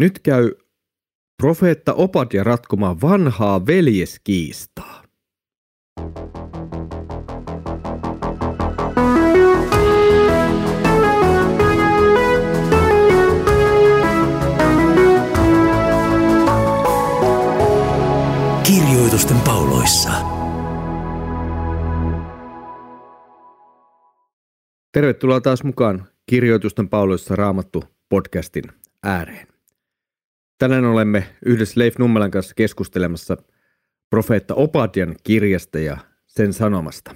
Nyt käy profeetta Opadia ratkomaan vanhaa veljeskiistaa. Kirjoitusten pauloissa. Tervetuloa taas mukaan Kirjoitusten pauloissa raamattu podcastin ääreen. Tänään olemme yhdessä Leif Nummelan kanssa keskustelemassa profeetta Opadian kirjasta ja sen sanomasta.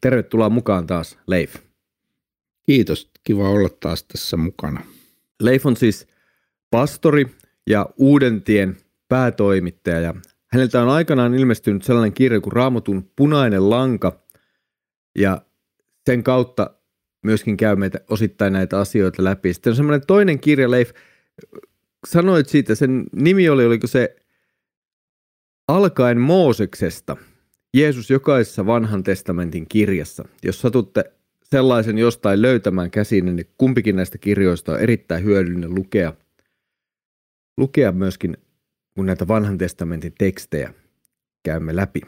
Tervetuloa mukaan taas, Leif. Kiitos, kiva olla taas tässä mukana. Leif on siis pastori ja Uudentien päätoimittaja ja häneltä on aikanaan ilmestynyt sellainen kirja kuin Raamatun punainen lanka ja sen kautta myöskin käymme osittain näitä asioita läpi. Sitten on semmoinen toinen kirja, Leif, sanoit siitä, sen nimi oli, oliko se Alkaen Mooseksesta, Jeesus jokaisessa vanhan testamentin kirjassa. Jos satutte sellaisen jostain löytämään käsiin, niin kumpikin näistä kirjoista on erittäin hyödyllinen lukea, lukea myöskin, kun näitä vanhan testamentin tekstejä käymme läpi.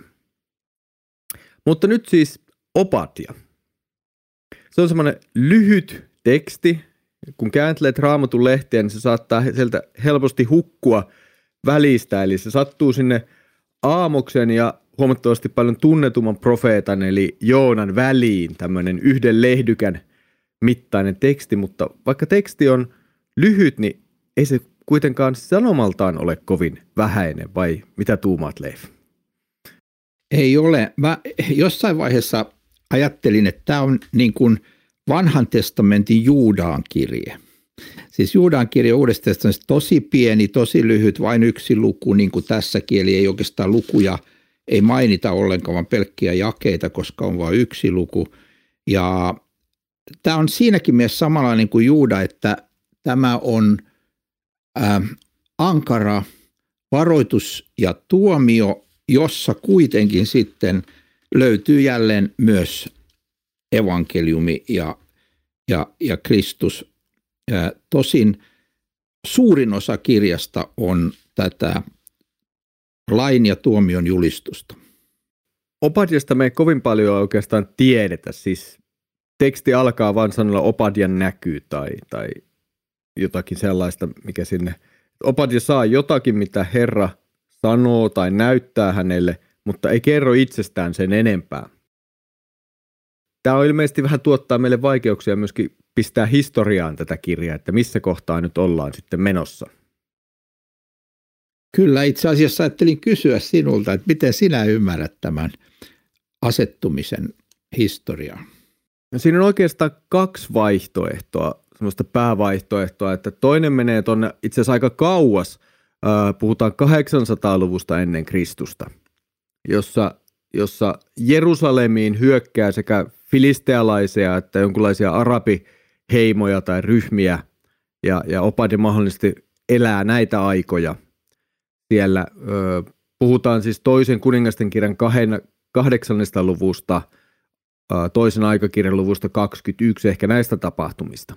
Mutta nyt siis opatia. Se on semmoinen lyhyt teksti, kun kääntelet raamatun lehtiä, niin se saattaa sieltä helposti hukkua välistä, eli se sattuu sinne Aamoksen ja huomattavasti paljon tunnetumman profeetan, eli Joonan väliin, tämmöinen yhden lehdykän mittainen teksti, mutta vaikka teksti on lyhyt, niin ei se kuitenkaan sanomaltaan ole kovin vähäinen, vai mitä tuumaat Leif? Ei ole. Mä jossain vaiheessa ajattelin, että tämä on niin kuin – vanhan testamentin Juudaan kirje. Siis Juudaan kirje Uudesta testamentista tosi pieni, tosi lyhyt, vain yksi luku, niin kuin tässä kieli ei oikeastaan lukuja ei mainita ollenkaan, vaan pelkkiä jakeita, koska on vain yksi luku. Ja tämä on siinäkin mielessä samanlainen kuin Juuda, että tämä on äh, ankara varoitus ja tuomio, jossa kuitenkin sitten löytyy jälleen myös evankeliumi ja, ja, ja Kristus. Tosin suurin osa kirjasta on tätä lain ja tuomion julistusta. Opadiasta me ei kovin paljon oikeastaan tiedetä. Siis teksti alkaa vain sanalla Opadian näkyy tai, tai jotakin sellaista, mikä sinne. Opadia saa jotakin, mitä Herra sanoo tai näyttää hänelle, mutta ei kerro itsestään sen enempää tämä on ilmeisesti vähän tuottaa meille vaikeuksia myöskin pistää historiaan tätä kirjaa, että missä kohtaa nyt ollaan sitten menossa. Kyllä, itse asiassa ajattelin kysyä sinulta, että miten sinä ymmärrät tämän asettumisen historiaan? No siinä on oikeastaan kaksi vaihtoehtoa, semmoista päävaihtoehtoa, että toinen menee tuonne itse asiassa aika kauas, puhutaan 800-luvusta ennen Kristusta, jossa, jossa Jerusalemiin hyökkää sekä filistealaisia että jonkinlaisia arabiheimoja tai ryhmiä ja, ja Opadi mahdollisesti elää näitä aikoja. Siellä ö, puhutaan siis toisen kuningasten kirjan kahden, kahdeksannesta luvusta, ö, toisen aikakirjan luvusta 21, ehkä näistä tapahtumista.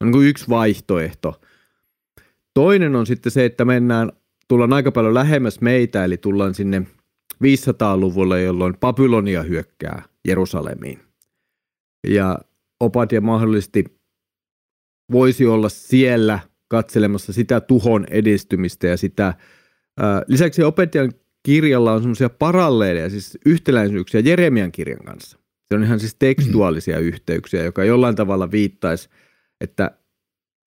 On niin kuin yksi vaihtoehto. Toinen on sitten se, että mennään, tullaan aika paljon lähemmäs meitä, eli tullaan sinne 500-luvulle, jolloin Babylonia hyökkää Jerusalemiin ja Opadia mahdollisesti voisi olla siellä katselemassa sitä tuhon edistymistä ja sitä. lisäksi opettajan kirjalla on semmoisia paralleeleja, siis yhtäläisyyksiä Jeremian kirjan kanssa. Se on ihan siis tekstuaalisia mm. yhteyksiä, joka jollain tavalla viittaisi, että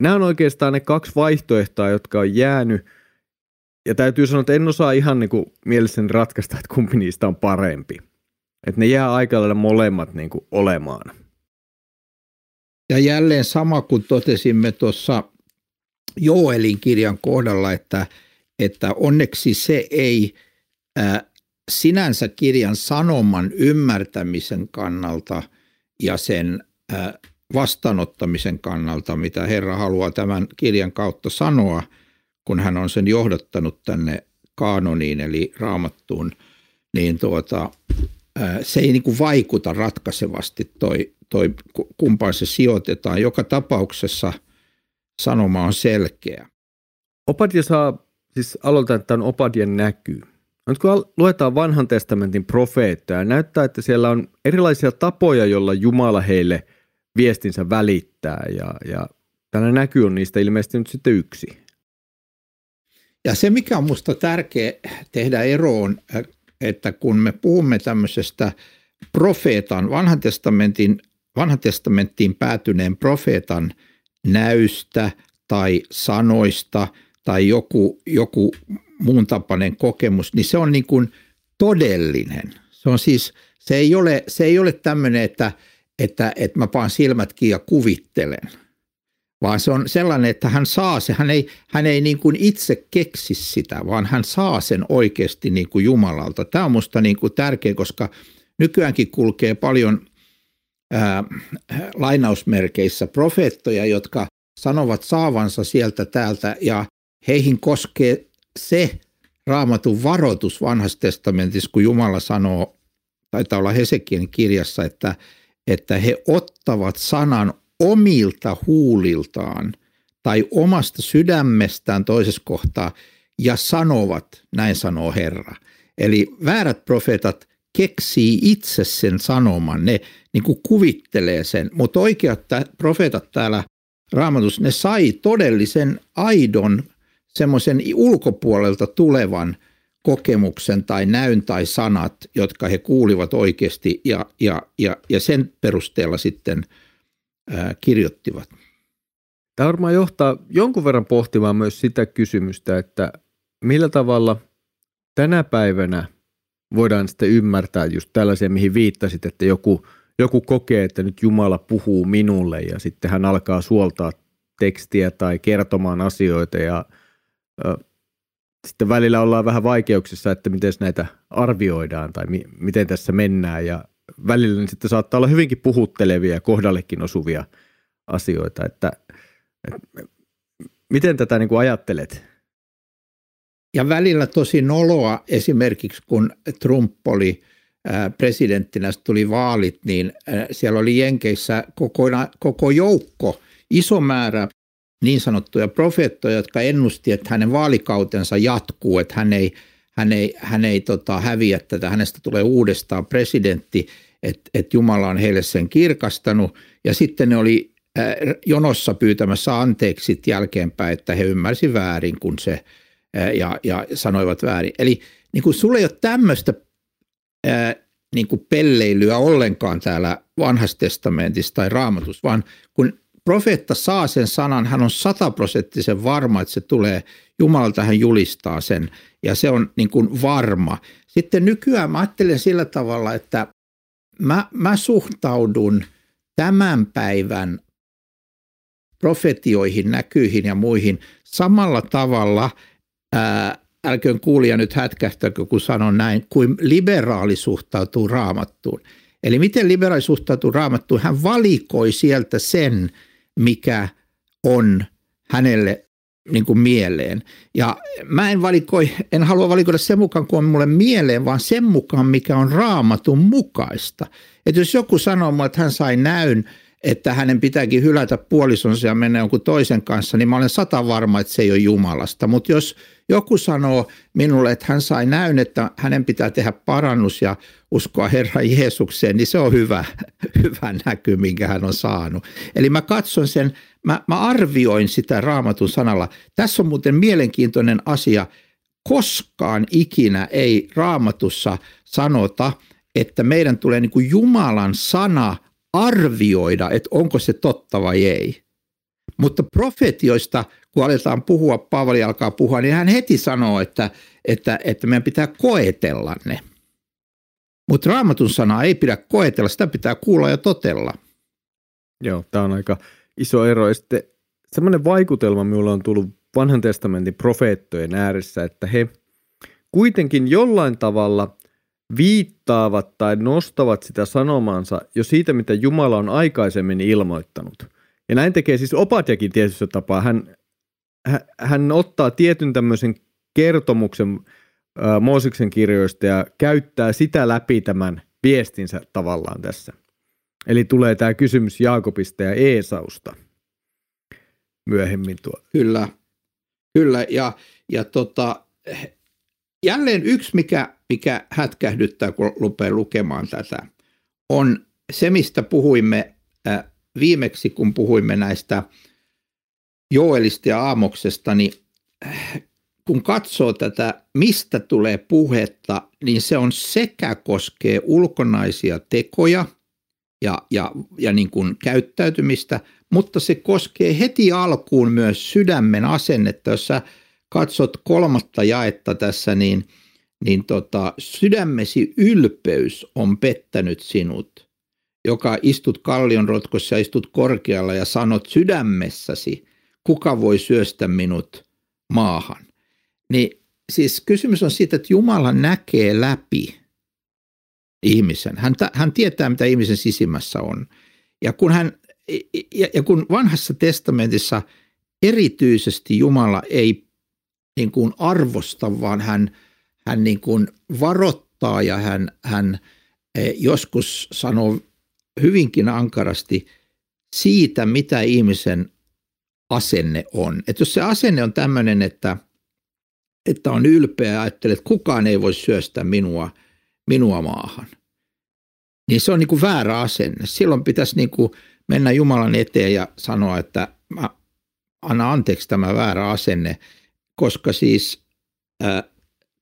nämä on oikeastaan ne kaksi vaihtoehtoa, jotka on jäänyt. Ja täytyy sanoa, että en osaa ihan niin kuin mielessäni ratkaista, että kumpi niistä on parempi. Että ne jää aika lailla molemmat niin kuin olemaan. Ja jälleen sama kuin totesimme tuossa Joelin kirjan kohdalla, että, että onneksi se ei ää, sinänsä kirjan sanoman ymmärtämisen kannalta ja sen ää, vastaanottamisen kannalta, mitä Herra haluaa tämän kirjan kautta sanoa, kun hän on sen johdattanut tänne kaanoniin eli raamattuun, niin tuota, se ei niin kuin vaikuta ratkaisevasti toi toi, kumpaan se sijoitetaan. Joka tapauksessa sanoma on selkeä. Opadja saa, siis aloitan, että on Opadien näkyy. Nyt kun luetaan vanhan testamentin profeettoja, näyttää, että siellä on erilaisia tapoja, joilla Jumala heille viestinsä välittää ja, ja tällä näky on niistä ilmeisesti nyt sitten yksi. Ja se, mikä on minusta tärkeä tehdä eroon, että kun me puhumme tämmöisestä profeetan, vanhan testamentin, vanhan testamenttiin päätyneen profeetan näystä tai sanoista tai joku, joku muun tapainen kokemus, niin se on niin kuin todellinen. Se on siis, se ei ole, se ei ole tämmöinen, että, että, että mä paan silmätkin ja kuvittelen, vaan se on sellainen, että hän saa se, hän ei, hän ei niin kuin itse keksi sitä, vaan hän saa sen oikeasti niin kuin Jumalalta. Tämä on minusta niin kuin tärkeä, koska nykyäänkin kulkee paljon ää, lainausmerkeissä profeettoja, jotka sanovat saavansa sieltä täältä ja heihin koskee se raamatun varoitus vanhassa testamentissa, kun Jumala sanoo, taitaa olla Hesekien kirjassa, että, että he ottavat sanan omilta huuliltaan tai omasta sydämestään toisessa kohtaa ja sanovat, näin sanoo Herra. Eli väärät profeetat keksii itse sen sanoman, ne niin kuin kuvittelee sen, mutta oikeat profeetat täällä raamatussa, ne sai todellisen aidon semmoisen ulkopuolelta tulevan kokemuksen tai näyn tai sanat, jotka he kuulivat oikeasti ja, ja, ja, ja sen perusteella sitten kirjoittivat. Tämä varmaan johtaa jonkun verran pohtimaan myös sitä kysymystä, että millä tavalla tänä päivänä voidaan sitten ymmärtää just tällaisia, mihin viittasit, että joku, joku kokee, että nyt Jumala puhuu minulle ja sitten hän alkaa suoltaa tekstiä tai kertomaan asioita ja – sitten välillä ollaan vähän vaikeuksissa, että miten näitä arvioidaan tai mi- miten tässä mennään ja välillä niin sitten saattaa olla hyvinkin puhuttelevia ja kohdallekin osuvia asioita, että, että miten tätä niin kuin ajattelet? Ja välillä tosi noloa esimerkiksi kun Trump oli presidenttinä, tuli vaalit, niin siellä oli Jenkeissä koko, joukko, iso määrä niin sanottuja profeettoja, jotka ennusti, että hänen vaalikautensa jatkuu, että hän ei, hän ei, hän ei tota, häviä tätä, hänestä tulee uudestaan presidentti, että, että Jumala on heille sen kirkastanut. Ja sitten ne oli äh, jonossa pyytämässä anteeksi jälkeenpäin, että he ymmärsivät väärin, kun se äh, ja, ja sanoivat väärin. Eli niin kuin sulla ei ole tämmöistä äh, niin kuin pelleilyä ollenkaan täällä vanhassa testamentissa tai raamatussa, vaan kun profeetta saa sen sanan, hän on sataprosenttisen varma, että se tulee Jumalalta, hän julistaa sen ja se on niin kuin varma. Sitten nykyään mä ajattelen sillä tavalla, että mä, mä suhtaudun tämän päivän profetioihin, näkyihin ja muihin samalla tavalla, ää, älköön kuulija nyt hätkähtäkö, kun sanon näin, kuin liberaali suhtautuu raamattuun. Eli miten liberaali suhtautuu raamattuun? Hän valikoi sieltä sen, mikä on hänelle niin kuin mieleen. Ja mä en valikoi, en halua valikoida sen mukaan, kun on mulle mieleen, vaan sen mukaan, mikä on raamatun mukaista. Että jos joku sanoo mulle, että hän sai näyn, että hänen pitääkin hylätä puolisonsa ja mennä jonkun toisen kanssa, niin mä olen sata varma, että se ei ole Jumalasta. Mutta jos joku sanoo minulle, että hän sai näyn, että hänen pitää tehdä parannus ja uskoa Herra Jeesukseen, niin se on hyvä, hyvä näky, minkä hän on saanut. Eli mä katson sen, mä, mä arvioin sitä raamatun sanalla. Tässä on muuten mielenkiintoinen asia. Koskaan ikinä ei raamatussa sanota, että meidän tulee niin kuin Jumalan sana arvioida, että onko se totta vai ei. Mutta profetioista, kun aletaan puhua, Paavali alkaa puhua, niin hän heti sanoo, että, että, että meidän pitää koetella ne. Mutta raamatun sanaa ei pidä koetella, sitä pitää kuulla ja totella. Joo, tämä on aika iso ero. Sitten semmoinen vaikutelma minulla on tullut vanhan testamentin profeettojen ääressä, että he kuitenkin jollain tavalla viittaavat tai nostavat sitä sanomansa jo siitä, mitä Jumala on aikaisemmin ilmoittanut. Ja näin tekee siis Opatjakin tietyssä tapaa. Hän, hän ottaa tietyn tämmöisen kertomuksen ää, Mooseksen kirjoista ja käyttää sitä läpi tämän viestinsä tavallaan tässä. Eli tulee tämä kysymys Jaakobista ja Eesausta myöhemmin tuo. Kyllä. Kyllä, ja, ja tota, jälleen yksi, mikä, mikä hätkähdyttää, kun rupeaa lukemaan tätä, on se, mistä puhuimme äh, viimeksi, kun puhuimme näistä Joelista ja Aamoksesta, niin äh, kun katsoo tätä, mistä tulee puhetta, niin se on sekä koskee ulkonaisia tekoja ja, ja, ja niin kuin käyttäytymistä, mutta se koskee heti alkuun myös sydämen asennetta. Jos sä katsot kolmatta jaetta tässä, niin, niin tota, sydämesi ylpeys on pettänyt sinut, joka istut kallion rotkossa ja istut korkealla ja sanot sydämessäsi, kuka voi syöstä minut maahan. Niin siis kysymys on siitä, että Jumala näkee läpi ihmisen. Hän, hän tietää, mitä ihmisen sisimmässä on. Ja kun, hän, ja, ja kun vanhassa testamentissa erityisesti Jumala ei niin kuin arvosta, vaan hän, hän niin kuin varoittaa ja hän, hän e, joskus sanoo hyvinkin ankarasti siitä, mitä ihmisen asenne on. Että jos se asenne on tämmöinen, että, että on ylpeä ja ajattelee, että kukaan ei voi syöstä minua, minua maahan, niin se on niin kuin väärä asenne. Silloin pitäisi niin kuin mennä Jumalan eteen ja sanoa, että mä anna anteeksi tämä väärä asenne, koska siis ää,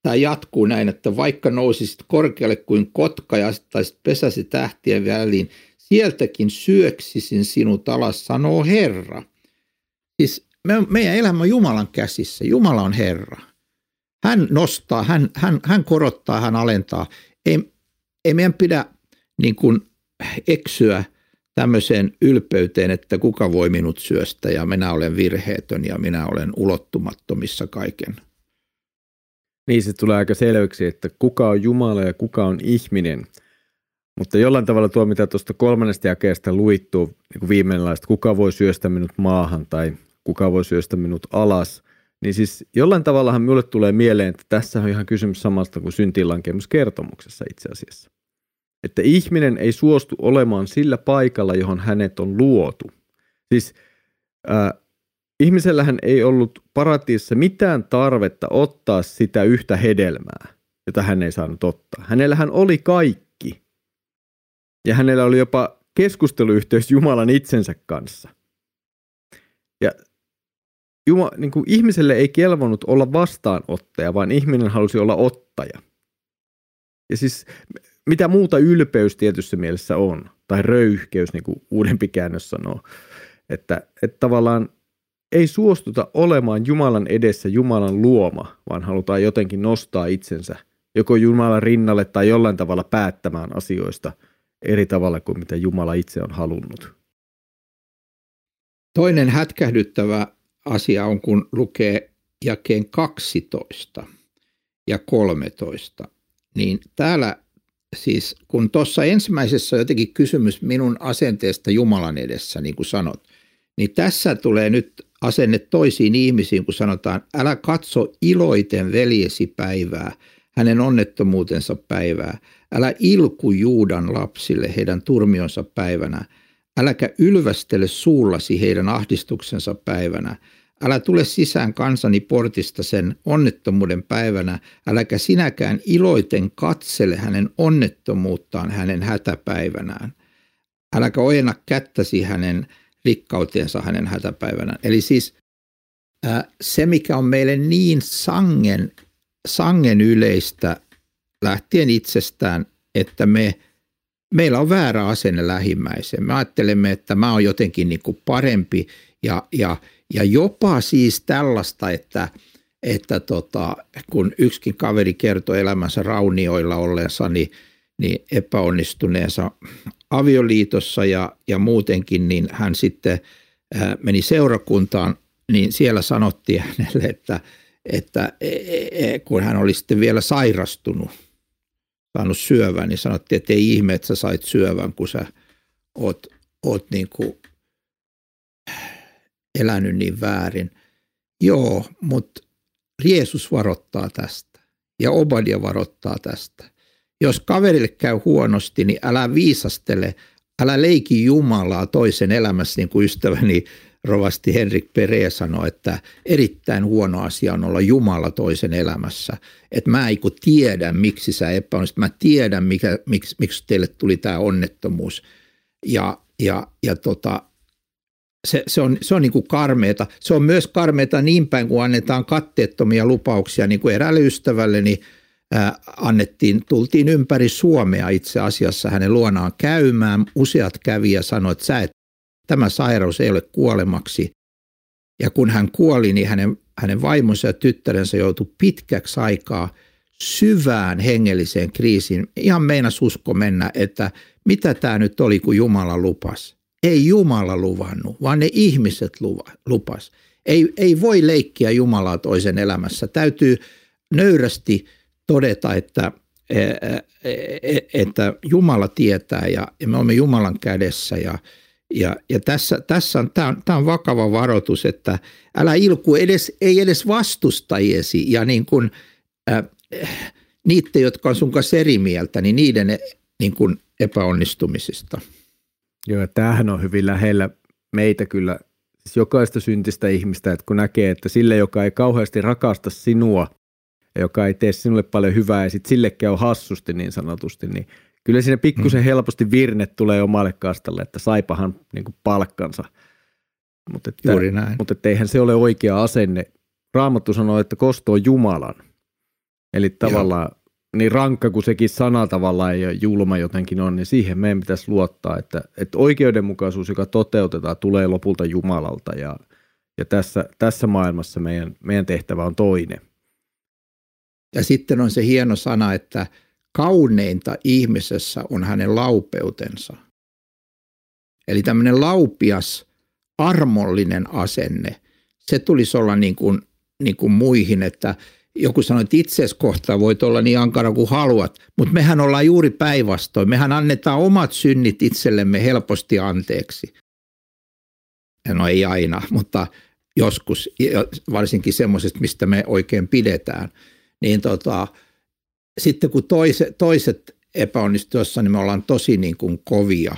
tämä jatkuu näin, että vaikka nousisit korkealle kuin kotka ja asettaisit pesäsi tähtien väliin, sieltäkin syöksisin sinut alas, sanoo Herra. Siis me, meidän elämä on Jumalan käsissä. Jumala on Herra. Hän nostaa, hän, hän, hän korottaa, hän alentaa. Ei, ei meidän pidä niin kuin eksyä tämmöiseen ylpeyteen, että kuka voi minut syöstä ja minä olen virheetön ja minä olen ulottumattomissa kaiken. Niin se tulee aika selväksi, että kuka on Jumala ja kuka on ihminen. Mutta jollain tavalla tuo, mitä tuosta kolmannesta jakeesta luittuu, niin kuin viimeinenlaista, kuka voi syöstä minut maahan tai kuka voi syöstä minut alas, niin siis jollain tavallahan minulle tulee mieleen, että tässä on ihan kysymys samasta kuin syntilankemuskertomuksessa itse asiassa että ihminen ei suostu olemaan sillä paikalla, johon hänet on luotu. Siis äh, ihmisellähän ei ollut paratiissa mitään tarvetta ottaa sitä yhtä hedelmää, jota hän ei saanut ottaa. Hänellähän oli kaikki. Ja hänellä oli jopa keskusteluyhteys Jumalan itsensä kanssa. Ja Juma, niin kuin ihmiselle ei kelvannut olla vastaanottaja, vaan ihminen halusi olla ottaja. Ja siis mitä muuta ylpeys tietyssä mielessä on, tai röyhkeys, niin kuin uudempi käännös sanoo, että, että tavallaan ei suostuta olemaan Jumalan edessä Jumalan luoma, vaan halutaan jotenkin nostaa itsensä joko Jumalan rinnalle tai jollain tavalla päättämään asioista eri tavalla kuin mitä Jumala itse on halunnut. Toinen hätkähdyttävä asia on, kun lukee jakeen 12 ja 13, niin täällä siis kun tuossa ensimmäisessä on jotenkin kysymys minun asenteesta Jumalan edessä, niin kuin sanot, niin tässä tulee nyt asenne toisiin ihmisiin, kun sanotaan, älä katso iloiten veljesi päivää, hänen onnettomuutensa päivää. Älä ilku Juudan lapsille heidän turmionsa päivänä. Äläkä ylvästele suullasi heidän ahdistuksensa päivänä. Älä tule sisään kansani portista sen onnettomuuden päivänä, äläkä sinäkään iloiten katsele hänen onnettomuuttaan hänen hätäpäivänään. Äläkä ojenna kättäsi hänen rikkautensa hänen hätäpäivänään. Eli siis se, mikä on meille niin sangen, sangen yleistä lähtien itsestään, että me, meillä on väärä asenne lähimmäiseen. Me ajattelemme, että mä oon jotenkin niin kuin parempi ja, ja ja jopa siis tällaista, että, että tota, kun yksikin kaveri kertoi elämänsä raunioilla olleensa, niin, niin epäonnistuneensa avioliitossa ja, ja muutenkin, niin hän sitten ää, meni seurakuntaan, niin siellä sanottiin hänelle, että, että e, e, e, kun hän oli sitten vielä sairastunut, saanut syövän, niin sanottiin, että ei ihme, että sä sait syövän, kun sä oot, oot niin kuin elänyt niin väärin. Joo, mutta Jeesus varoittaa tästä ja Obadia varoittaa tästä. Jos kaverille käy huonosti, niin älä viisastele, älä leiki Jumalaa toisen elämässä, niin kuin ystäväni rovasti Henrik Pere sanoi, että erittäin huono asia on olla Jumala toisen elämässä. Että mä ei tiedä, miksi sä epäonnistut. Mä tiedän, mikä, miksi, miksi teille tuli tämä onnettomuus. Ja, ja, ja tota, se, se on, se on niin kuin karmeeta. Se on myös karmeeta niin päin, kun annetaan katteettomia lupauksia, niin kuin eräälle ystävälleni ää, annettiin, tultiin ympäri Suomea itse asiassa hänen luonaan käymään. Useat kävi ja sanoivat, että sä et, tämä sairaus ei ole kuolemaksi. Ja kun hän kuoli, niin hänen, hänen vaimonsa ja tyttärensä joutui pitkäksi aikaa syvään hengelliseen kriisiin. Ihan meinas usko mennä, että mitä tämä nyt oli, kun Jumala lupasi ei Jumala luvannut, vaan ne ihmiset lupas. Ei, ei voi leikkiä Jumalaa toisen elämässä. Täytyy nöyrästi todeta, että, e, e, e, että Jumala tietää ja me olemme Jumalan kädessä ja, ja, ja tässä, tässä on, tämä, on, tämä on vakava varoitus, että älä ilku edes, ei edes vastustajesi ja niin kuin, äh, niiden, jotka on sun kanssa eri mieltä, niin niiden niin kuin epäonnistumisista. Joo, tämähän on hyvin lähellä meitä kyllä, siis jokaista syntistä ihmistä, että kun näkee, että sille, joka ei kauheasti rakasta sinua, ja joka ei tee sinulle paljon hyvää, ja sitten sille käy hassusti niin sanotusti, niin kyllä sinne pikkusen mm. helposti virne tulee omalle kastalle, että saipahan niin kuin palkkansa. Mutta että, Juuri näin. Mutta että eihän se ole oikea asenne. Raamattu sanoo, että kosto on Jumalan. Eli tavallaan Joo niin rankka kuin sekin sana tavallaan ja julma jotenkin on, niin siihen meidän pitäisi luottaa, että, että oikeudenmukaisuus, joka toteutetaan, tulee lopulta Jumalalta ja, ja tässä, tässä maailmassa meidän, meidän tehtävä on toinen. Ja sitten on se hieno sana, että kauneinta ihmisessä on hänen laupeutensa. Eli tämmöinen laupias, armollinen asenne, se tulisi olla niin kuin, niin kuin muihin, että joku sanoi, että itses kohta voit olla niin ankara kuin haluat, mutta mehän ollaan juuri päinvastoin. Mehän annetaan omat synnit itsellemme helposti anteeksi. No ei aina, mutta joskus, varsinkin semmoisesta, mistä me oikein pidetään. Niin tota, sitten kun toiset, toiset epäonnistuessa, niin me ollaan tosi niin kuin kovia,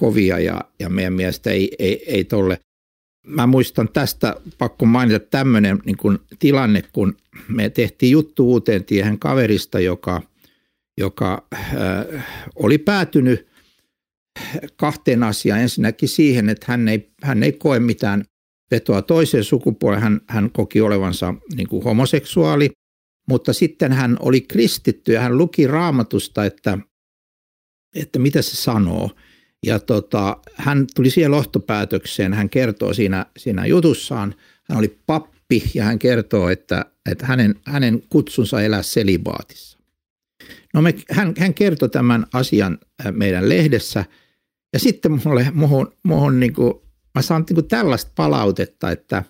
kovia ja, ja meidän mielestä ei, ei, ei tolle – Mä muistan tästä, pakko mainita tämmöinen niin kuin tilanne, kun me tehtiin juttu uuteen tiehen kaverista, joka, joka äh, oli päätynyt kahteen asiaan. Ensinnäkin siihen, että hän ei, hän ei koe mitään vetoa toiseen sukupuoleen. Hän, hän koki olevansa niin kuin homoseksuaali, mutta sitten hän oli kristitty ja hän luki raamatusta, että, että mitä se sanoo – ja tota, hän tuli siihen lohtopäätökseen, hän kertoo siinä, siinä jutussaan, hän oli pappi ja hän kertoo, että, että hänen, hänen kutsunsa elää selibaatissa. No me, hän, hän kertoi tämän asian meidän lehdessä ja sitten mulle, muhun, muhun niin kuin, mä saan niin kuin tällaista palautetta, että,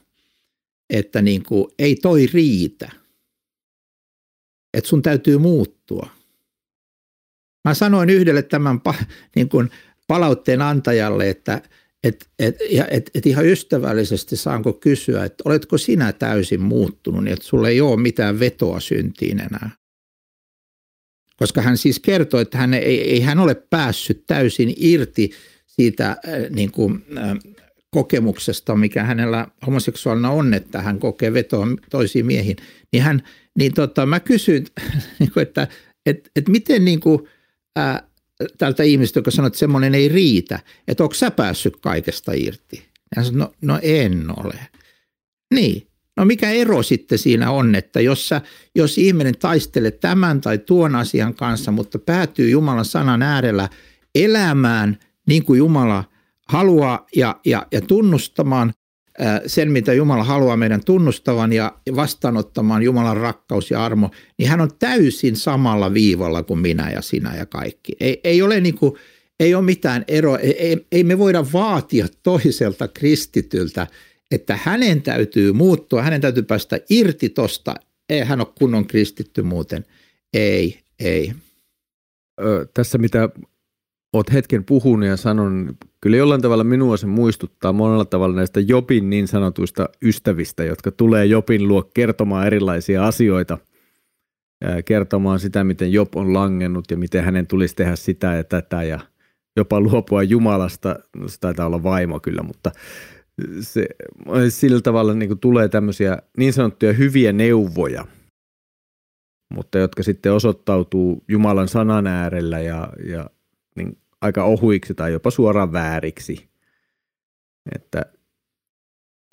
että niin kuin, ei toi riitä. Että sun täytyy muuttua. Mä sanoin yhdelle tämän niin kuin, palautteen antajalle, että et, et, ja et, et ihan ystävällisesti saanko kysyä, että oletko sinä täysin muuttunut, niin että sulla ei ole mitään vetoa syntiin enää. Koska hän siis kertoi, että hän ei, ei hän ole päässyt täysin irti siitä äh, niin kuin, äh, kokemuksesta, mikä hänellä homoseksuaalina on, että hän kokee vetoa toisiin miehiin. Niin, hän, niin tota, mä kysyin, niin että et, et miten niin kuin, äh, tältä ihmistä, joka sanoi, että semmoinen ei riitä, että onko sä päässyt kaikesta irti? Ja sanoi, no, no en ole. Niin, no mikä ero sitten siinä on, että jos, sä, jos ihminen taistelee tämän tai tuon asian kanssa, mutta päätyy Jumalan sanan äärellä elämään niin kuin Jumala haluaa ja, ja, ja tunnustamaan sen, mitä Jumala haluaa meidän tunnustavan ja vastaanottamaan Jumalan rakkaus ja armo, niin hän on täysin samalla viivalla kuin minä ja sinä ja kaikki. Ei, ei ole niin kuin, ei ole mitään eroa, ei, ei me voida vaatia toiselta kristityltä, että hänen täytyy muuttua, hänen täytyy päästä irti tosta, ei hän ole kunnon kristitty muuten. Ei, ei. Ö, tässä mitä oot hetken puhunut ja sanonut, kyllä jollain tavalla minua se muistuttaa monella tavalla näistä Jopin niin sanotuista ystävistä, jotka tulee Jopin luo kertomaan erilaisia asioita, kertomaan sitä, miten Job on langennut ja miten hänen tulisi tehdä sitä ja tätä ja jopa luopua Jumalasta, no se taitaa olla vaimo kyllä, mutta se, sillä tavalla niin tulee tämmöisiä niin sanottuja hyviä neuvoja, mutta jotka sitten osoittautuu Jumalan sanan äärellä ja, ja niin aika ohuiksi tai jopa suoraan vääriksi. Että,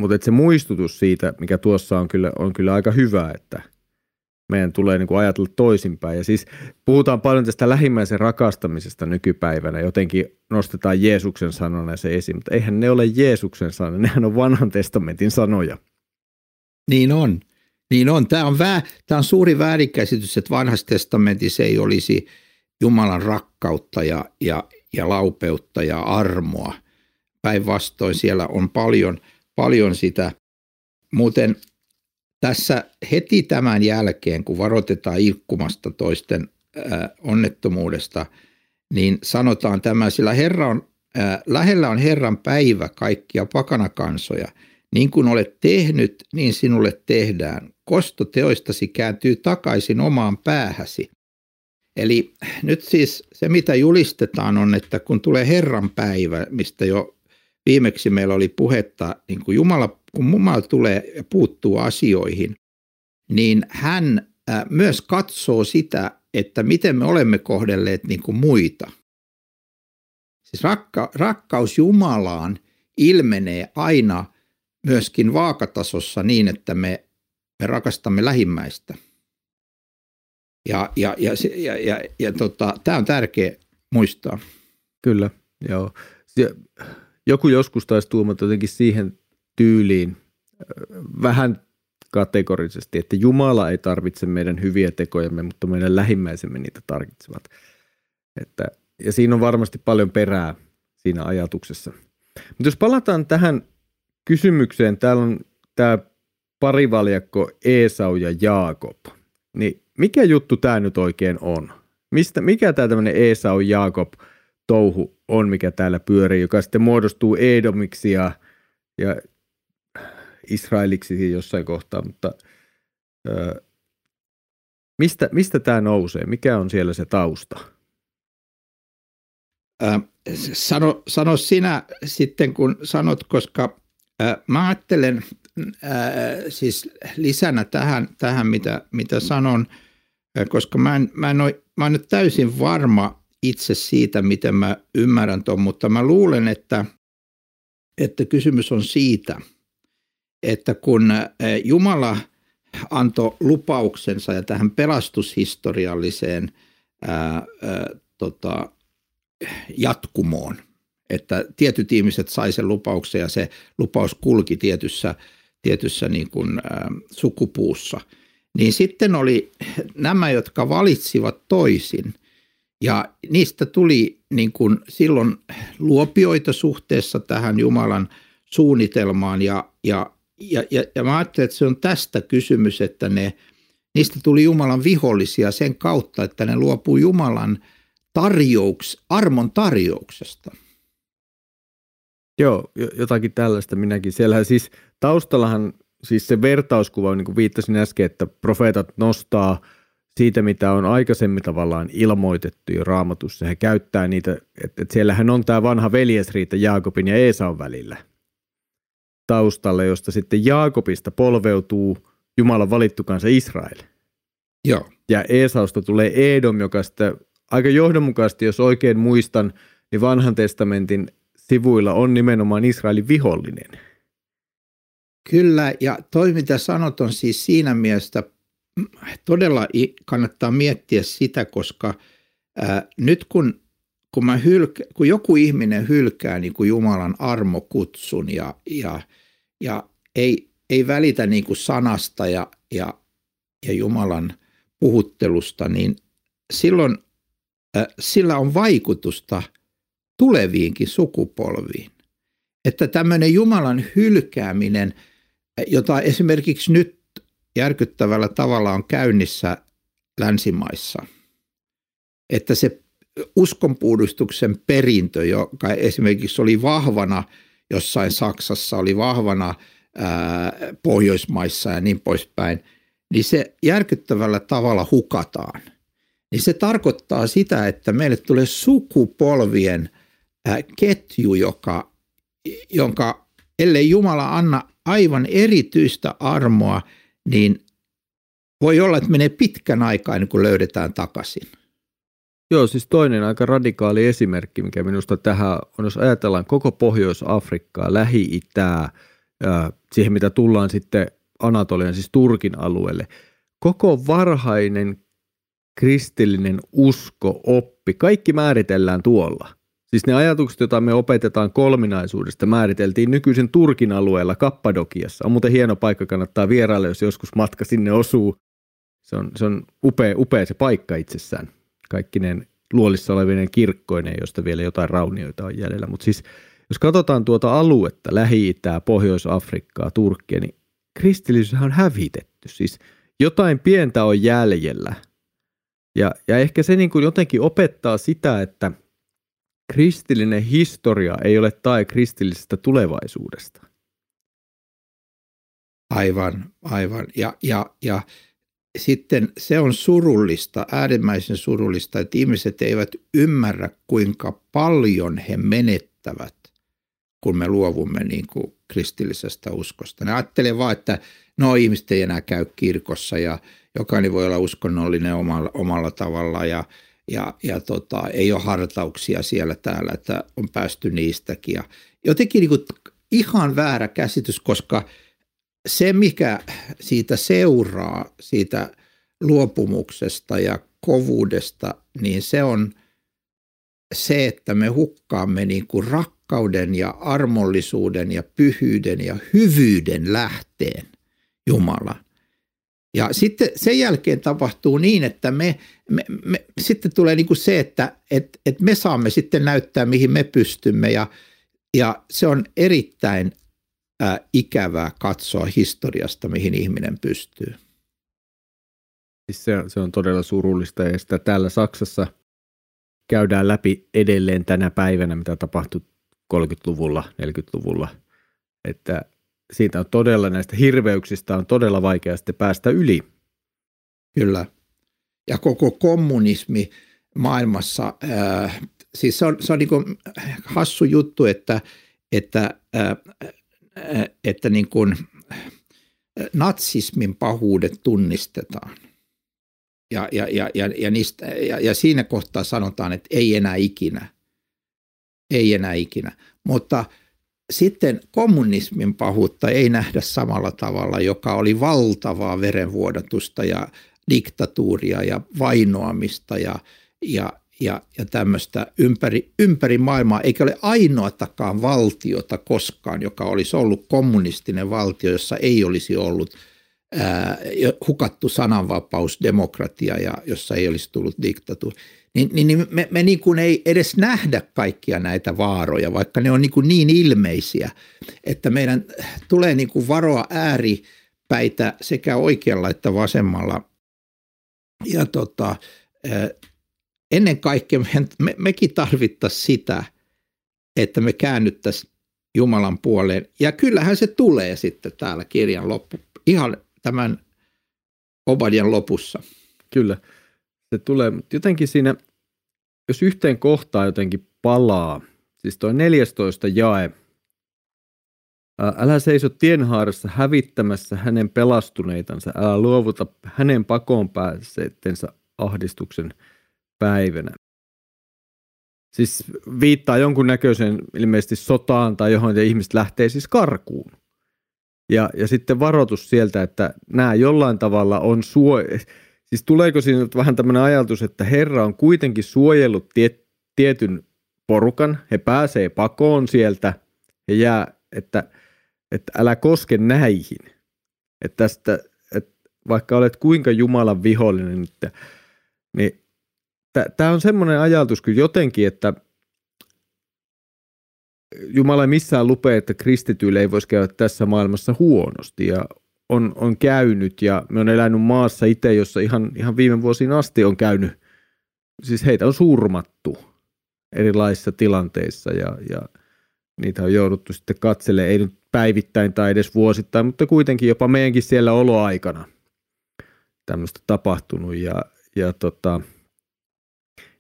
mutta että se muistutus siitä, mikä tuossa on kyllä, on kyllä aika hyvä, että meidän tulee niin kuin ajatella toisinpäin. Ja siis puhutaan paljon tästä lähimmäisen rakastamisesta nykypäivänä. Jotenkin nostetaan Jeesuksen sanona se esiin, mutta eihän ne ole Jeesuksen sanoja, nehän on vanhan testamentin sanoja. Niin on. Niin on. Tämä on, vää, tämä on suuri väärinkäsitys, että vanhassa testamentissa ei olisi Jumalan rakkautta ja, ja, ja laupeutta ja armoa. Päinvastoin siellä on paljon, paljon sitä. Muuten tässä heti tämän jälkeen, kun varoitetaan ilkkumasta toisten äh, onnettomuudesta, niin sanotaan tämä, sillä Herra on, äh, lähellä on Herran päivä kaikkia pakanakansoja. Niin kuin olet tehnyt, niin sinulle tehdään. Kosto teoistasi kääntyy takaisin omaan päähäsi. Eli nyt siis se, mitä julistetaan on, että kun tulee Herran päivä, mistä jo viimeksi meillä oli puhetta, niin kuin Jumala, kun Jumala tulee ja puuttuu asioihin, niin hän myös katsoo sitä, että miten me olemme kohdelleet niin kuin muita. Siis rakka, rakkaus Jumalaan ilmenee aina myöskin vaakatasossa niin, että me, me rakastamme lähimmäistä. Ja, ja, ja, ja, ja, ja tota, tämä on tärkeä muistaa. Kyllä, joo. Joku joskus taisi tuumata jotenkin siihen tyyliin vähän kategorisesti, että Jumala ei tarvitse meidän hyviä tekojamme, mutta meidän lähimmäisemme niitä tarvitsevat. Että, ja siinä on varmasti paljon perää siinä ajatuksessa. Mutta jos palataan tähän kysymykseen, täällä on tämä parivaljakko Esau ja Jaakob, niin mikä juttu tämä nyt oikein on? Mistä, mikä tämä tämmöinen Esau Jaakob touhu on, mikä täällä pyörii, joka sitten muodostuu Edomiksi ja, ja Israeliksi jossain kohtaa, mutta ö, mistä, mistä tämä nousee? Mikä on siellä se tausta? Äh, sano, sano sinä sitten, kun sanot, koska äh, mä ajattelen äh, siis lisänä tähän, tähän mitä, mitä sanon, koska mä en, mä, en ole, mä en ole täysin varma itse siitä, miten mä ymmärrän tuon, mutta mä luulen, että, että kysymys on siitä – että kun Jumala antoi lupauksensa ja tähän pelastushistorialliseen ää, ää, tota, jatkumoon, että tietyt ihmiset sai sen lupauksen ja se lupaus kulki tietyssä, tietyssä niin kuin, ää, sukupuussa, niin sitten oli nämä, jotka valitsivat toisin ja niistä tuli niin kuin silloin luopioita suhteessa tähän Jumalan suunnitelmaan ja, ja ja, ja, ja mä ajattelen, että se on tästä kysymys, että ne, niistä tuli Jumalan vihollisia sen kautta, että ne luopuu Jumalan tarjouks, armon tarjouksesta. Joo, jotakin tällaista minäkin. Siellähän siis taustallahan siis se vertauskuva, niin kuin viittasin äsken, että profeetat nostaa siitä, mitä on aikaisemmin tavallaan ilmoitettu jo raamatussa. He käyttää niitä, että, että siellähän on tämä vanha veljesriita Jaakobin ja Eesaun välillä – taustalle, josta sitten Jaakobista polveutuu Jumalan valittu kansa Israel. Joo. Ja Esausta tulee Edom, joka sitten aika johdonmukaisesti, jos oikein muistan, niin vanhan testamentin sivuilla on nimenomaan Israelin vihollinen. Kyllä, ja toi mitä sanot on siis siinä mielessä todella kannattaa miettiä sitä, koska ää, nyt kun, kun, mä hylkä, kun joku ihminen hylkää niin kuin Jumalan armokutsun ja, ja ja ei, ei välitä niin kuin sanasta ja, ja, ja Jumalan puhuttelusta, niin silloin äh, sillä on vaikutusta tuleviinkin sukupolviin. Että tämmöinen Jumalan hylkääminen, jota esimerkiksi nyt järkyttävällä tavalla on käynnissä länsimaissa, että se uskonpuhdistuksen perintö, joka esimerkiksi oli vahvana – jossain Saksassa oli vahvana ää, Pohjoismaissa ja niin poispäin, niin se järkyttävällä tavalla hukataan. Niin se tarkoittaa sitä, että meille tulee sukupolvien ää, ketju, joka, jonka ellei Jumala anna aivan erityistä armoa, niin voi olla, että menee pitkän aikaa ennen kuin löydetään takaisin. Joo, siis toinen aika radikaali esimerkki, mikä minusta tähän on, jos ajatellaan koko Pohjois-Afrikkaa, Lähi-Itää, siihen mitä tullaan sitten Anatolian, siis Turkin alueelle. Koko varhainen kristillinen usko, oppi, kaikki määritellään tuolla. Siis ne ajatukset, joita me opetetaan kolminaisuudesta, määriteltiin nykyisen Turkin alueella Kappadokiassa. On muuten hieno paikka, kannattaa vierailla, jos joskus matka sinne osuu. Se on, se on upea, upea se paikka itsessään. Kaikkinen luolissa olevinen kirkkoinen, josta vielä jotain raunioita on jäljellä. Mutta siis jos katsotaan tuota aluetta, Lähi-Itää, Pohjois-Afrikkaa, Turkkia, niin kristillisyys on hävitetty. Siis jotain pientä on jäljellä. Ja, ja ehkä se niin kuin jotenkin opettaa sitä, että kristillinen historia ei ole tai kristillisestä tulevaisuudesta. Aivan, aivan. Ja, ja, ja sitten se on surullista, äärimmäisen surullista, että ihmiset eivät ymmärrä, kuinka paljon he menettävät, kun me luovumme niin kuin kristillisestä uskosta. Ne ajattelee vaan, että no ihmiset ei enää käy kirkossa ja jokainen voi olla uskonnollinen omalla, omalla tavalla ja, ja, ja tota, ei ole hartauksia siellä täällä, että on päästy niistäkin. Ja jotenkin niin kuin ihan väärä käsitys, koska se, mikä siitä seuraa, siitä luopumuksesta ja kovuudesta, niin se on se, että me hukkaamme niin kuin rakkauden ja armollisuuden ja pyhyyden ja hyvyyden lähteen Jumalan. Ja sitten sen jälkeen tapahtuu niin, että me, me, me sitten tulee niin kuin se, että et, et me saamme sitten näyttää, mihin me pystymme ja, ja se on erittäin ää, ikävää katsoa historiasta, mihin ihminen pystyy. Siis se, se on todella surullista ja sitä täällä Saksassa käydään läpi edelleen tänä päivänä, mitä tapahtui 30-luvulla, 40-luvulla. Että siitä on todella näistä hirveyksistä on todella vaikea sitten päästä yli. Kyllä. Ja koko kommunismi maailmassa, äh, siis se on, se on niin hassu juttu, että, että, äh, että niin kuin natsismin pahuudet tunnistetaan. Ja, ja, ja, ja, ja, niistä, ja, ja siinä kohtaa sanotaan, että ei enää ikinä. Ei enää ikinä. Mutta sitten kommunismin pahuutta ei nähdä samalla tavalla, joka oli valtavaa verenvuodatusta ja diktatuuria ja vainoamista ja, ja, ja, ja tämmöistä ympäri, ympäri maailmaa, eikä ole ainoatakaan valtiota koskaan, joka olisi ollut kommunistinen valtio, jossa ei olisi ollut ää, hukattu sananvapaus, demokratia ja jossa ei olisi tullut diktatuuri niin, niin, niin me, me niin kuin ei edes nähdä kaikkia näitä vaaroja, vaikka ne on niin, kuin niin ilmeisiä, että meidän tulee niin kuin varoa ääripäitä sekä oikealla että vasemmalla. Ja tota, ennen kaikkea me, me, mekin tarvittaisiin sitä, että me käännyttäisiin Jumalan puoleen. Ja kyllähän se tulee sitten täällä kirjan loppu, ihan tämän Obadian lopussa. Kyllä se tulee, mutta jotenkin siinä, jos yhteen kohtaan jotenkin palaa, siis tuo 14 jae, Älä seiso tienhaarassa hävittämässä hänen pelastuneitansa, älä luovuta hänen pakoon pääsettensä ahdistuksen päivänä. Siis viittaa jonkunnäköiseen ilmeisesti sotaan tai johon ihmiset lähtee siis karkuun. Ja, ja sitten varoitus sieltä, että nämä jollain tavalla on suo, Siis tuleeko siinä vähän tämmöinen ajatus, että Herra on kuitenkin suojellut tie, tietyn porukan, he pääsee pakoon sieltä, he jää, että, että älä koske näihin. Että tästä, että vaikka olet kuinka Jumalan vihollinen, että, niin tämä on semmoinen ajatus kyllä jotenkin, että Jumala ei missään lupea, että kristityille ei voisi käydä tässä maailmassa huonosti ja on, on käynyt ja me on elänyt maassa itse, jossa ihan, ihan viime vuosiin asti on käynyt, siis heitä on surmattu erilaisissa tilanteissa ja, ja niitä on jouduttu sitten katselemaan, ei nyt päivittäin tai edes vuosittain, mutta kuitenkin jopa meidänkin siellä oloaikana tämmöistä tapahtunut ja, ja tota,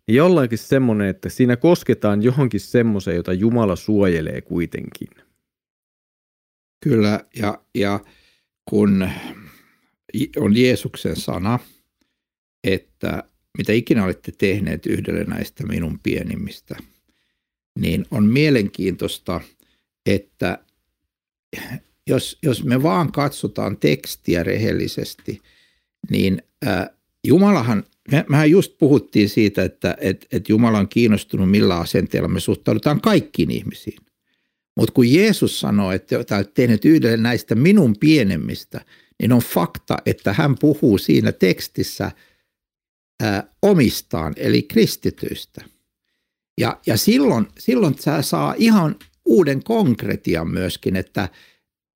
niin jollakin semmoinen, että siinä kosketaan johonkin semmoiseen, jota Jumala suojelee kuitenkin – Kyllä, ja, ja kun on Jeesuksen sana, että mitä ikinä olette tehneet yhdelle näistä minun pienimmistä, niin on mielenkiintoista, että jos, jos me vaan katsotaan tekstiä rehellisesti, niin ää, Jumalahan, me, mehän just puhuttiin siitä, että et, et Jumala on kiinnostunut millä asenteella me suhtaudutaan kaikkiin ihmisiin. Mutta kun Jeesus sanoo, että olet tehnyt yhdelle näistä minun pienemmistä, niin on fakta, että hän puhuu siinä tekstissä ää, omistaan, eli kristityistä. Ja, ja silloin, silloin sä saa ihan uuden konkretian myöskin, että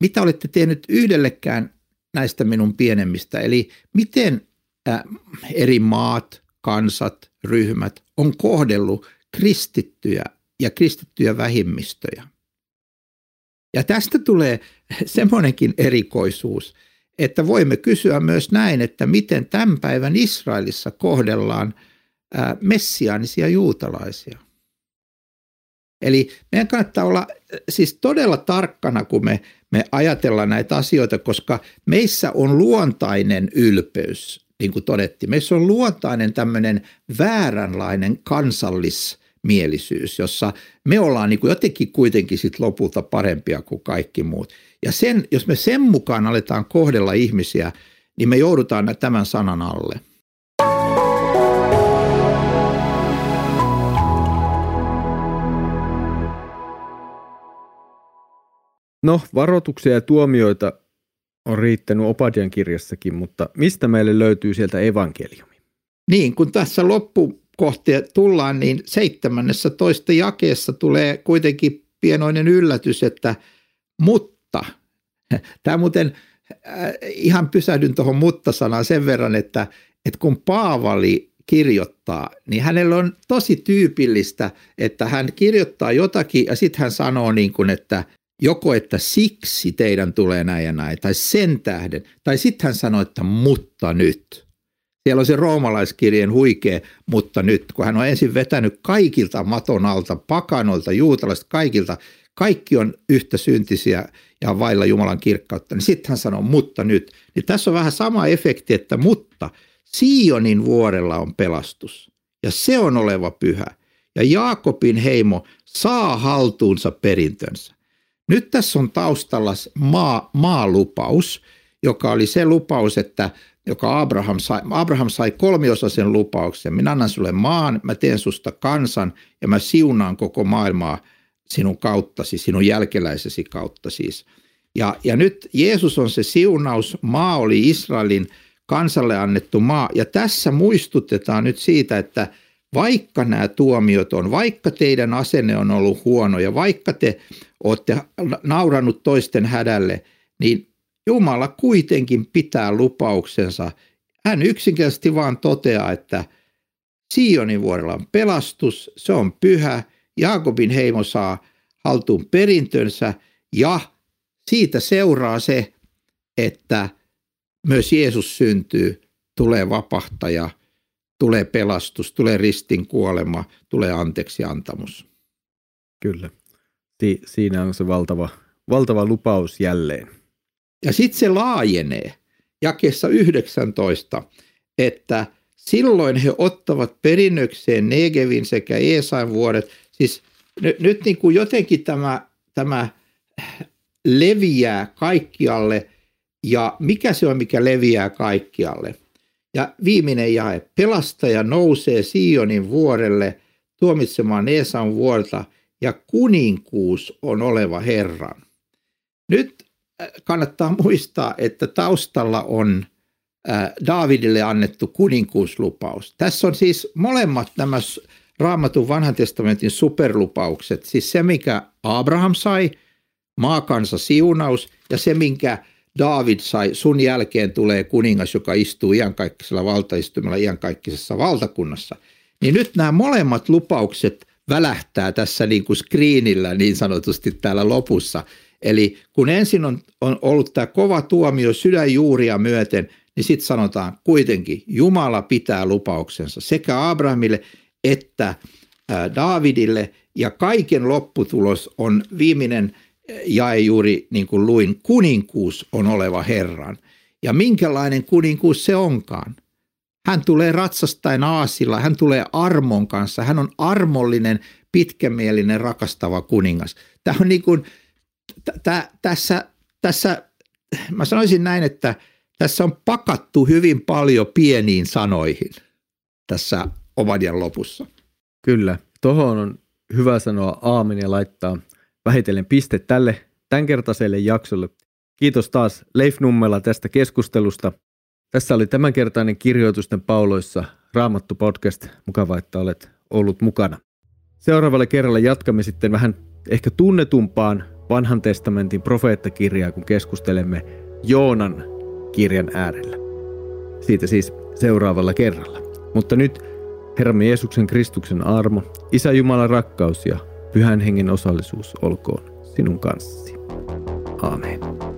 mitä olette tehnyt yhdellekään näistä minun pienemmistä, eli miten ää, eri maat, kansat, ryhmät on kohdellut kristittyjä ja kristittyjä vähimmistöjä. Ja tästä tulee semmoinenkin erikoisuus, että voimme kysyä myös näin, että miten tämän päivän Israelissa kohdellaan messiaanisia juutalaisia. Eli meidän kannattaa olla siis todella tarkkana, kun me, me ajatellaan näitä asioita, koska meissä on luontainen ylpeys, niin kuin todettiin. Meissä on luontainen tämmöinen vääränlainen kansallis mielisyys, jossa me ollaan niin kuin jotenkin kuitenkin sit lopulta parempia kuin kaikki muut. Ja sen, jos me sen mukaan aletaan kohdella ihmisiä, niin me joudutaan tämän sanan alle. No, varoituksia ja tuomioita on riittänyt Opadian kirjassakin, mutta mistä meille löytyy sieltä evankeliumi? Niin, kun tässä loppu kohti tullaan, niin 17 jakeessa tulee kuitenkin pienoinen yllätys, että mutta, tämä muuten äh, ihan pysähdyn tuohon mutta-sanaan sen verran, että, että kun Paavali kirjoittaa, niin hänellä on tosi tyypillistä, että hän kirjoittaa jotakin ja sitten hän sanoo niin kuin, että joko että siksi teidän tulee näin ja näin, tai sen tähden, tai sitten hän sanoo, että mutta nyt. Siellä on se roomalaiskirjeen huikea, mutta nyt kun hän on ensin vetänyt kaikilta maton alta, pakanoilta, juutalaiset, kaikilta, kaikki on yhtä syntisiä ja vailla Jumalan kirkkautta, niin sitten hän sanoo, mutta nyt. Niin tässä on vähän sama efekti, että mutta Sionin vuorella on pelastus ja se on oleva pyhä. Ja Jaakobin heimo saa haltuunsa perintönsä. Nyt tässä on taustalla maa, maalupaus, joka oli se lupaus, että joka Abraham sai. Abraham sai kolmiosaisen lupauksen. Minä annan sulle maan, mä teen susta kansan ja mä siunaan koko maailmaa sinun kauttasi, sinun jälkeläisesi kautta siis. Ja, ja nyt Jeesus on se siunaus, maa oli Israelin kansalle annettu maa. Ja tässä muistutetaan nyt siitä, että vaikka nämä tuomiot on, vaikka teidän asenne on ollut huono ja vaikka te olette naurannut toisten hädälle, niin Jumala kuitenkin pitää lupauksensa. Hän yksinkertaisesti vaan toteaa, että Sionin vuorella on pelastus, se on pyhä, Jaakobin heimo saa haltuun perintönsä ja siitä seuraa se, että myös Jeesus syntyy, tulee vapahtaja, tulee pelastus, tulee ristin kuolema, tulee anteeksi antamus. Kyllä. Si- siinä on se valtava, valtava lupaus jälleen. Ja sitten se laajenee jakessa 19, että silloin he ottavat perinnökseen Negevin sekä Eesain vuodet. Siis nyt, nyt niin kuin jotenkin tämä, tämä leviää kaikkialle ja mikä se on, mikä leviää kaikkialle. Ja viimeinen jae. Pelastaja nousee Sionin vuorelle tuomitsemaan Eesan vuorta ja kuninkuus on oleva Herran. Nyt kannattaa muistaa, että taustalla on Daavidille annettu kuninkuuslupaus. Tässä on siis molemmat nämä raamatun vanhan testamentin superlupaukset, siis se mikä Abraham sai, maakansa siunaus ja se minkä David sai, sun jälkeen tulee kuningas, joka istuu iankaikkisella valtaistumella iankaikkisessa valtakunnassa. Niin nyt nämä molemmat lupaukset välähtää tässä niin kuin screenillä niin sanotusti täällä lopussa – Eli kun ensin on, on ollut tämä kova tuomio sydänjuuria myöten, niin sitten sanotaan kuitenkin, Jumala pitää lupauksensa sekä Abrahamille että Davidille, ja kaiken lopputulos on viimeinen jae juuri niin kuin luin, kuninkuus on oleva Herran. Ja minkälainen kuninkuus se onkaan? Hän tulee ratsastaen aasilla, hän tulee armon kanssa, hän on armollinen, pitkämielinen, rakastava kuningas. Tämä on niin kuin, tässä, tässä, mä sanoisin näin, että tässä on pakattu hyvin paljon pieniin sanoihin tässä Ovadian lopussa. Kyllä, tuohon on hyvä sanoa aamen ja laittaa vähitellen piste tälle tämänkertaiselle jaksolle. Kiitos taas Leif Nummela tästä keskustelusta. Tässä oli tämänkertainen kirjoitusten pauloissa Raamattu podcast. Mukava, että olet ollut mukana. Seuraavalle kerralla jatkamme sitten vähän ehkä tunnetumpaan vanhan testamentin profeettakirjaa, kun keskustelemme Joonan kirjan äärellä. Siitä siis seuraavalla kerralla. Mutta nyt Herramme Jeesuksen Kristuksen armo, Isä Jumalan rakkaus ja Pyhän Hengen osallisuus olkoon sinun kanssasi. Amen.